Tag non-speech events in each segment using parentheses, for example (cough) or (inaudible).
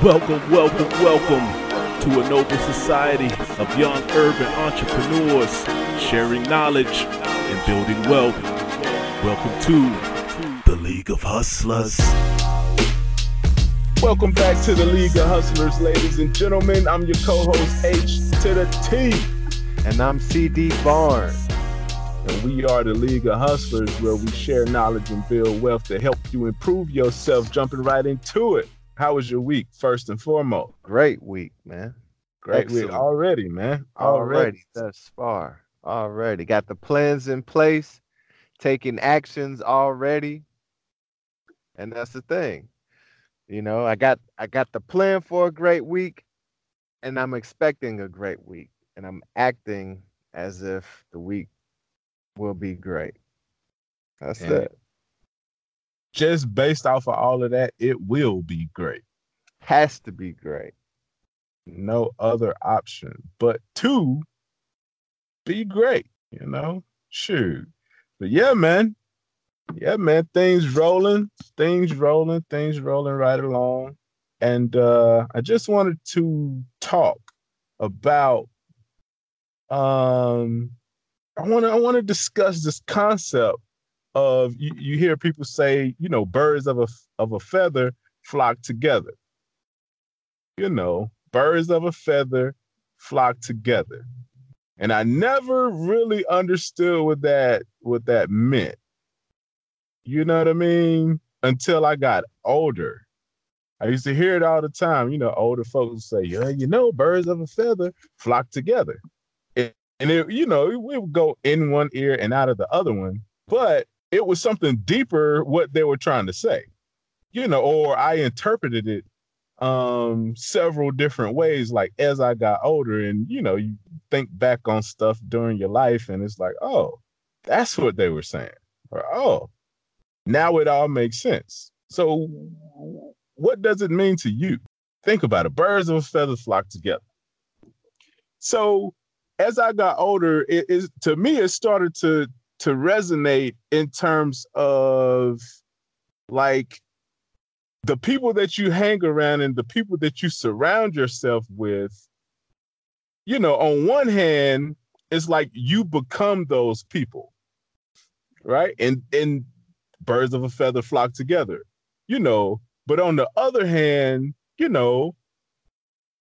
Welcome, welcome, welcome to a noble society of young urban entrepreneurs sharing knowledge and building wealth. Welcome to the League of Hustlers. Welcome back to the League of Hustlers, ladies and gentlemen. I'm your co-host H to the T. And I'm CD Barnes. And we are the League of Hustlers where we share knowledge and build wealth to help you improve yourself, jumping right into it. How was your week, first and foremost? Great week, man. Great Excellent. week already, man. Already thus far. Already. Got the plans in place, taking actions already. And that's the thing. You know, I got I got the plan for a great week and I'm expecting a great week. And I'm acting as if the week will be great. That's And it. Just based off of all of that, it will be great. Has to be great. No other option but to be great, you know? Shoot. But yeah, man. Yeah, man. Things rolling, things rolling, things rolling right along. And uh I just wanted to talk about um I want to I want to discuss this concept of you, you hear people say, you know, birds of a of a feather flock together. You know, birds of a feather flock together. And I never really understood what that what that meant. You know what I mean? Until I got older. I used to hear it all the time. You know, older folks say, "Yeah, you know, birds of a feather flock together," and, it, you know, it would go in one ear and out of the other one. But it was something deeper what they were trying to say, you know, or I interpreted it um several different ways. Like as I got older, and you know, you think back on stuff during your life, and it's like, oh, that's what they were saying, or oh, now it all makes sense. So, what does it mean to you? Think about it. Birds of a feather flock together. So, as I got older, it is to me it started to to resonate in terms of like the people that you hang around and the people that you surround yourself with. You know, on one hand, it's like you become those people, right? And and birds of a feather flock together, you know. But on the other hand, you know,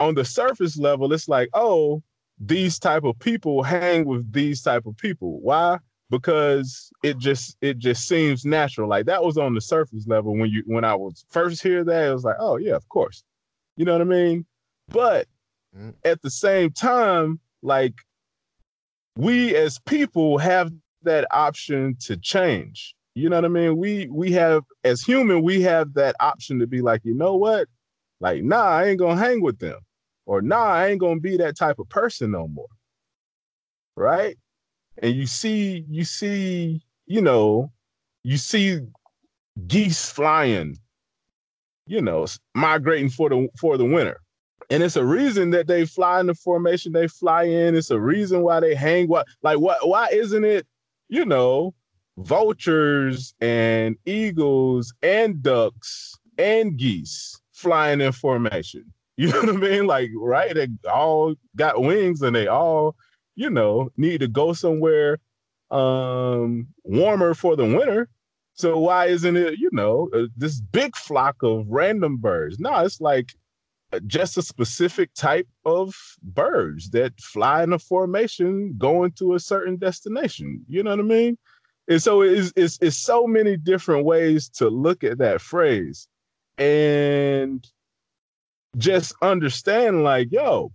on the surface level, it's like, oh, these type of people hang with these type of people. Why? Because it just it just seems natural. Like that was on the surface level when you when I was first hear that, it was like, oh yeah, of course. You know what I mean? But Mm. at the same time, like we as people have that option to change. You know what I mean? We we have as human, we have that option to be like, you know what? Like, nah, I ain't gonna hang with them. Or nah, I ain't gonna be that type of person no more. Right? And you see, you see, you know, you see geese flying, you know, migrating for the for the winter. And it's a reason that they fly in the formation they fly in. It's a reason why they hang. What like what? Why isn't it? You know, vultures and eagles and ducks and geese flying in formation. (laughs) You know what I mean? Like, right? They all got wings and they all, you know, need to go somewhere um warmer for the winter. So why isn't it, you know, uh, this big flock of random birds? No, it's like uh, just a specific type of birds that fly in a formation going to a certain destination. You know what I mean? And so it's, it's, it's so many different ways to look at that phrase and just understand like, yo,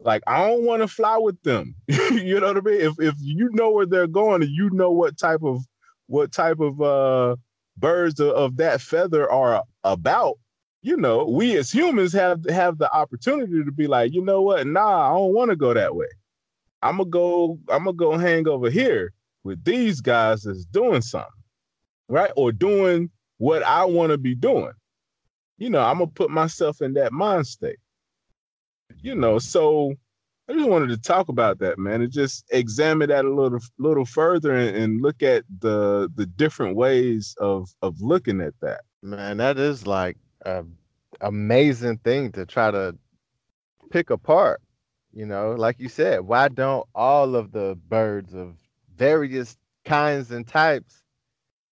like I don't want to fly with them. (laughs) you know what I mean? If if you know where they're going and you know what type of what type of uh birds of, of that feather are about, you know, we as humans have have the opportunity to be like, you know what? Nah, I don't want to go that way. I'm gonna go. I'm gonna go hang over here with these guys that's doing something, right? Or doing what I want to be doing. You know, I'm gonna put myself in that mind state. You know, so I just wanted to talk about that, man, and just examine that a little, little further, and, and look at the the different ways of of looking at that. Man, that is like a, amazing thing to try to pick apart. You know, like you said, why don't all of the birds of various kinds and types,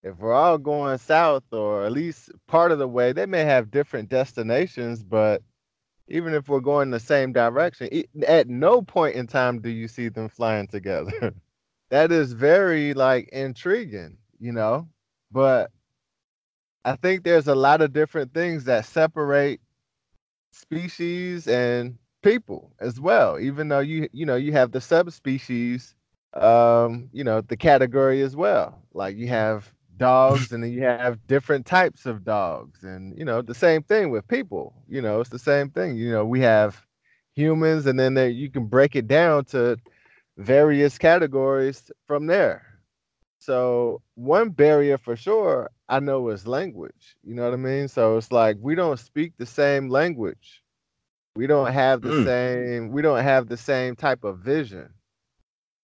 if we're all going south or at least part of the way, they may have different destinations, but even if we're going the same direction, at no point in time do you see them flying together. (laughs) that is very like intriguing, you know. But I think there's a lot of different things that separate species and people as well. Even though you you know you have the subspecies, um, you know the category as well. Like you have dogs (laughs) and then you have different types of dogs and you know the same thing with people you know it's the same thing you know we have humans and then there, you can break it down to various categories from there. So one barrier for sure i know is language you know what i mean? So it's like we don't speak the same language. We don't have the mm. same we don't have the same type of vision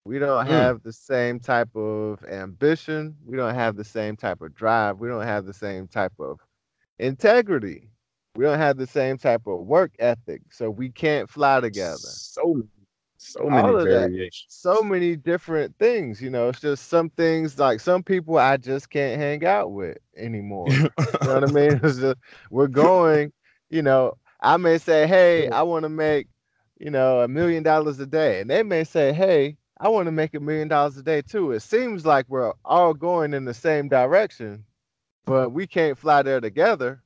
we don't mm. have the same type of ambition. We don't have the same type of drive. We don't have the same type of integrity. We don't have the same type of work ethic. So we can't fly together. So so many variations. That, so many different things. You know, it's just some things like some people I just can't hang out with anymore. (laughs) you know what I mean? It's just, we're going, you know, I may say, hey, I want to make, you know, a million dollars a day. And they may say, hey, I want to make a million dollars a day too. It seems like we're all going in the same direction, but we can't fly there together,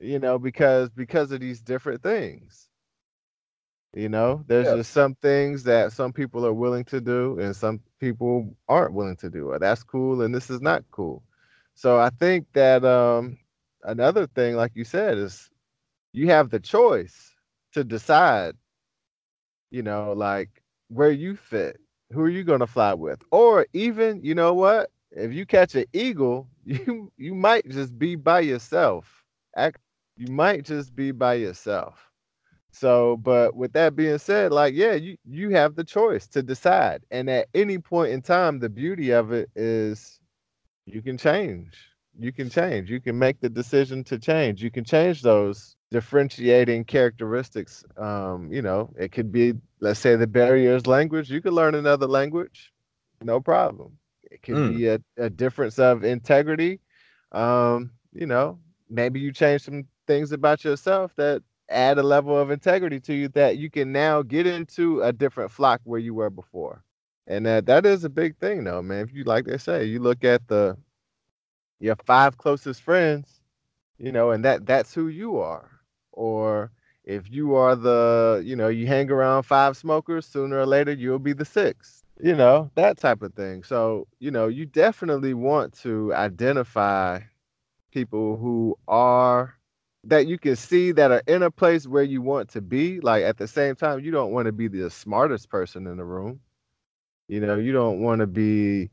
you know, because because of these different things. You know, there's yeah. just some things that some people are willing to do and some people aren't willing to do. Or that's cool and this is not cool. So I think that um another thing, like you said, is you have the choice to decide, you know, like where you fit who are you going to fly with? Or even, you know what? If you catch an eagle, (laughs) you you might just be by yourself. Act, you might just be by yourself. So, but with that being said, like, yeah, you you have the choice to decide, and at any point in time, the beauty of it is you can change. You can change. You can make the decision to change. You can change those differentiating characteristics. Um, you know, it could be, let's say, the barrier is language. You could learn another language, no problem. It could mm. be a, a difference of integrity. Um, you know, maybe you change some things about yourself that add a level of integrity to you that you can now get into a different flock where you were before. And that that is a big thing though, man. If you like they say, you look at the your five closest friends, you know, and that that's who you are or if you are the, you know, you hang around five smokers, sooner or later you'll be the sixth, you know, that type of thing. So, you know, you definitely want to identify people who are that you can see that are in a place where you want to be. Like at the same time, you don't want to be the smartest person in the room. You know, you don't want to be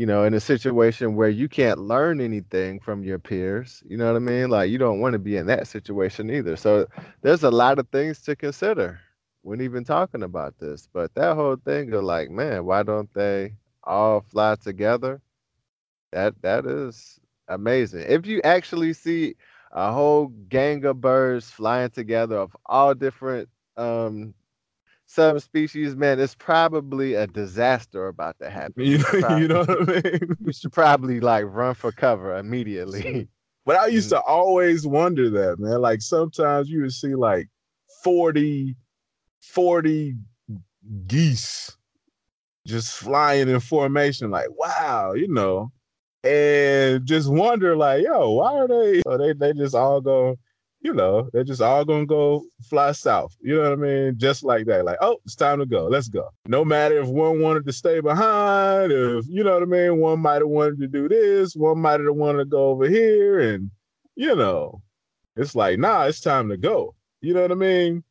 you know, in a situation where you can't learn anything from your peers. You know what I mean? Like you don't want to be in that situation either. So there's a lot of things to consider when even talking about this. But that whole thing of like, man, why don't they all fly together? That that is amazing. If you actually see a whole gang of birds flying together of all different um subspecies, man, it's probably a disaster about to (laughs) happen. You know, you know what I (laughs) mean? You should probably like run for cover immediately. (laughs) But I used mm. to always wonder that, man. Like sometimes you would see like 40, 40 geese just flying in formation, like, wow, you know, and just wonder, like, yo, why are they? So they they just all go you know, they're just all gonna go fly south. You know what I mean? Just like that. Like, oh, it's time to go. Let's go. No matter if one wanted to stay behind, if you know what I mean, one might have wanted to do this, one might have wanted to go over here, and you know, it's like, nah, it's time to go. You know what I mean?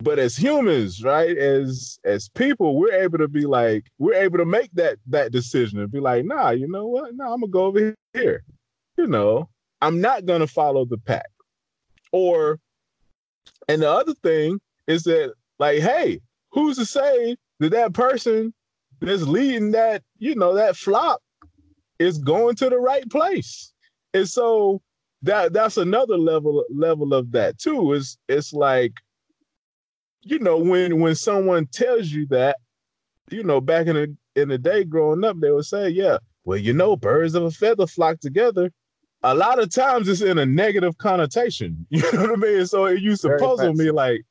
But as humans, right, as as people, we're able to be like, we're able to make that that decision and be like, nah, you know what? Nah, I'm gonna go over here. You know, I'm not gonna follow the pack. Or, and the other thing is that, like, hey, who's to say that that person that's leading that, you know, that flop is going to the right place? And so that that's another level level of that too. Is it's like, you know, when when someone tells you that, you know, back in the in the day growing up, they would say, Yeah, well, you know, birds of a feather flock together. A lot of times it's in a negative connotation. (laughs) You know what I mean? So it used to Very puzzle me like,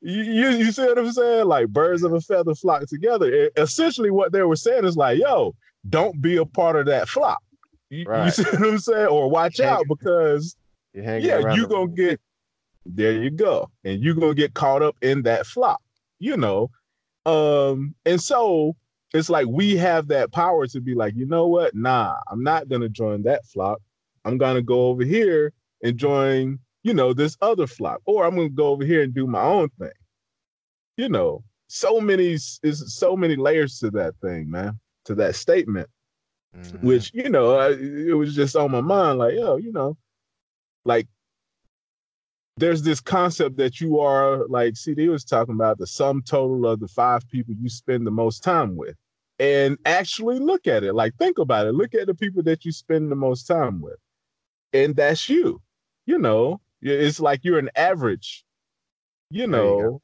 you, you you see what I'm saying? Like birds of a feather flock together. It- essentially, what they were saying is like, yo, don't be a part of that flock. You, you (laughs) see what I'm saying? Or watch out because yeah, you gonna get there you go. And you're gonna get caught up in that flock, you know. Um, and so it's like we have that power to be like, you know what? Nah, I'm not gonna join that flock. I'm gonna go over here and join, you know, this other flock, or I'm gonna go over here and do my own thing. You know, so many is so many layers to that thing, man, to that statement Mhm. which you know I, it was just on my mind like yo you know like there's this concept that you are like cd was talking about the sum total of the five people you spend the most time with and actually look at it like think about it look at the people that you spend the most time with and that's you you know it's like you're an average you There you know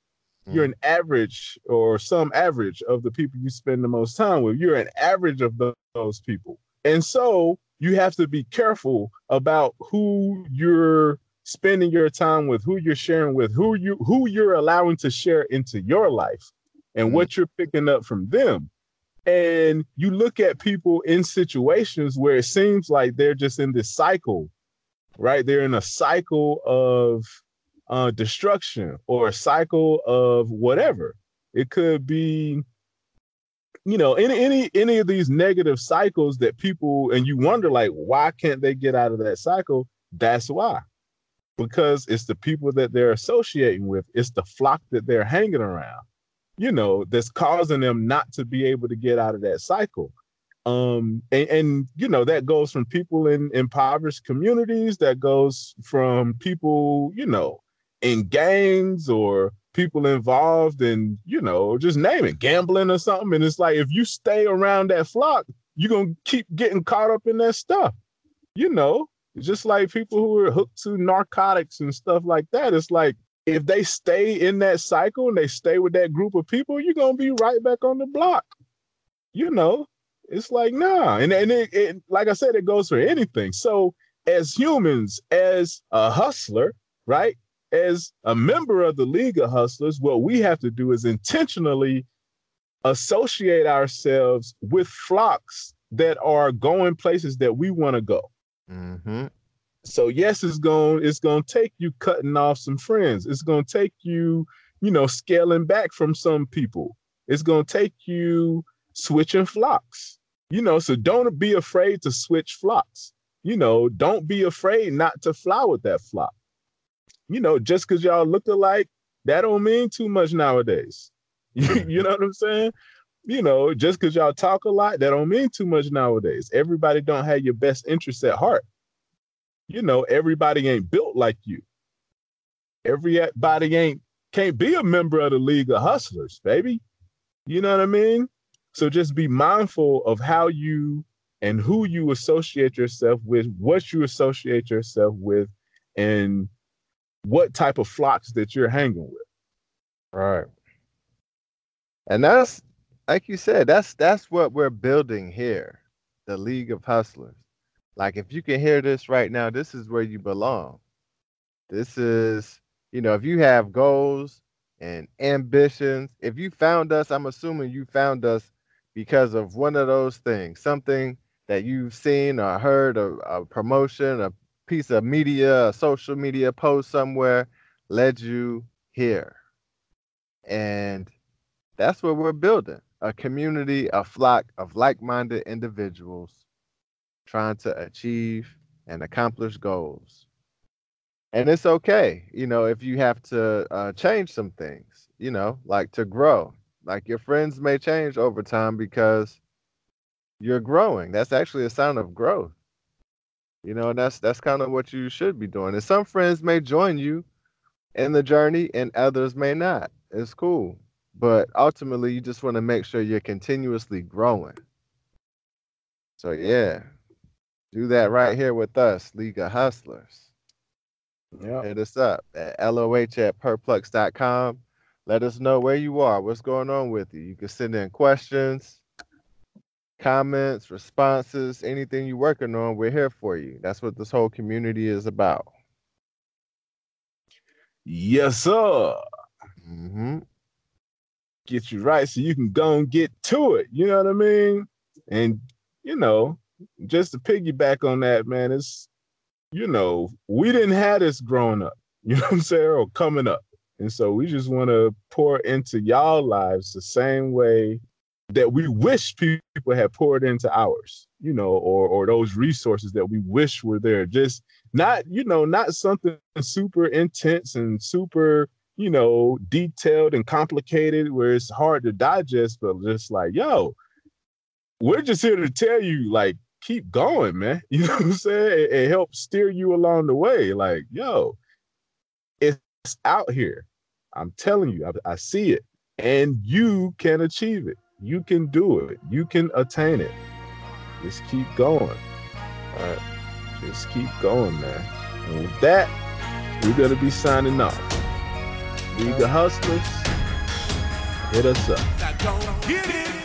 you're an average or some average of the people you spend the most time with. You're an average of those people. And so you have to be careful about who you're spending your time with, who you're sharing with, who you who you're allowing to share into your life and Mhm. what you're picking up from them. And you look at people in situations where it seems like they're just in this cycle, right? They're in a cycle of uh, destruction or a cycle of whatever. It could be, you know, any any any of these negative cycles that people and you wonder like, why can't they get out of that cycle? That's why, because it's the people that they're associating with, it's the flock that they're hanging around, you know, that's causing them not to be able to get out of that cycle um and, and you know that goes from people in impoverished communities that goes from people you know in gangs or people involved in you know just name it gambling or something. And it's like if you stay around that flock you're gonna keep getting caught up in that stuff you know? Just like people who are hooked to narcotics and stuff like that. It's like if they stay in that cycle and they stay with that group of people you're gonna be right back on the block you know it's like nah. And, and it, it like i said it goes for anything. So as humans as a hustler right as a member of the league of hustlers what we have to do is intentionally associate ourselves with flocks that are going places that we want to go. Mhm. so yes it's going it's going to take you cutting off some friends. It's going to take you you know scaling back from some people. It's going to take you switching flocks you know so don't be afraid to switch flocks. You know don't be afraid not to fly with that flock. You know just because y'all look alike that don't mean too much nowadays. (laughs) You know what i'm saying? You know just because y'all talk a lot that don't mean too much nowadays. Everybody don't have your best interests at heart. You know everybody ain't built like you. Everybody ain't can't be a member of the league of hustlers baby. You know what i mean so just be mindful of how you and who you associate yourself with what you associate yourself with and what type of flocks that you're hanging with Right. And that's like you said, that's that's what we're building here, the League of Hustlers. Like if you can hear this right now, this is where you belong. This is, you know, if you have goals and ambitions, if you found us, I'm assuming you found us because of one of those things, something that you've seen or heard, a, a promotion, a piece of media, a social media post somewhere led you here. And that's what we're building a community, a flock of like minded individuals trying to achieve and accomplish goals. And it's okay, you know, if you have to uh, change some things, you know, like to grow. Like your friends may change over time because you're growing. That's actually a sign of growth. You know, and that's that's kind of what you should be doing. And some friends may join you in the journey and others may not. It's cool. But ultimately, you just want to make sure you're continuously growing. So, yeah, do that right here with us, League of Hustlers. Yeah. Hit us up at loh at perplux.com. Let us know where you are, what's going on with you. You can send in questions, comments, responses, anything you're working on. We're here for you. That's what this whole community is about. Yes, sir. hmm Get you right so you can go and get to it. You know what I mean? And you know, just to piggyback on that, man, it's you know, we didn't have this growing up, you know what I'm saying, or coming up. And so we just want to pour into y'all lives the same way that we wish people had poured into ours, you know, or or those resources that we wish were there. Just not, you know, not something super intense and super, you know, detailed and complicated where it's hard to digest, but just like, yo, we're just here to tell you, like, keep going, man. (laughs) You know what I'm saying? It, and help steer you along the way. Like, yo, it's out here. I'm telling you, I, I see it, and you can achieve it. You can do it. You can attain it. Just keep going. All right. Just keep going, man. And with that, we're gonna be signing off. League of Hustlers, hit us up.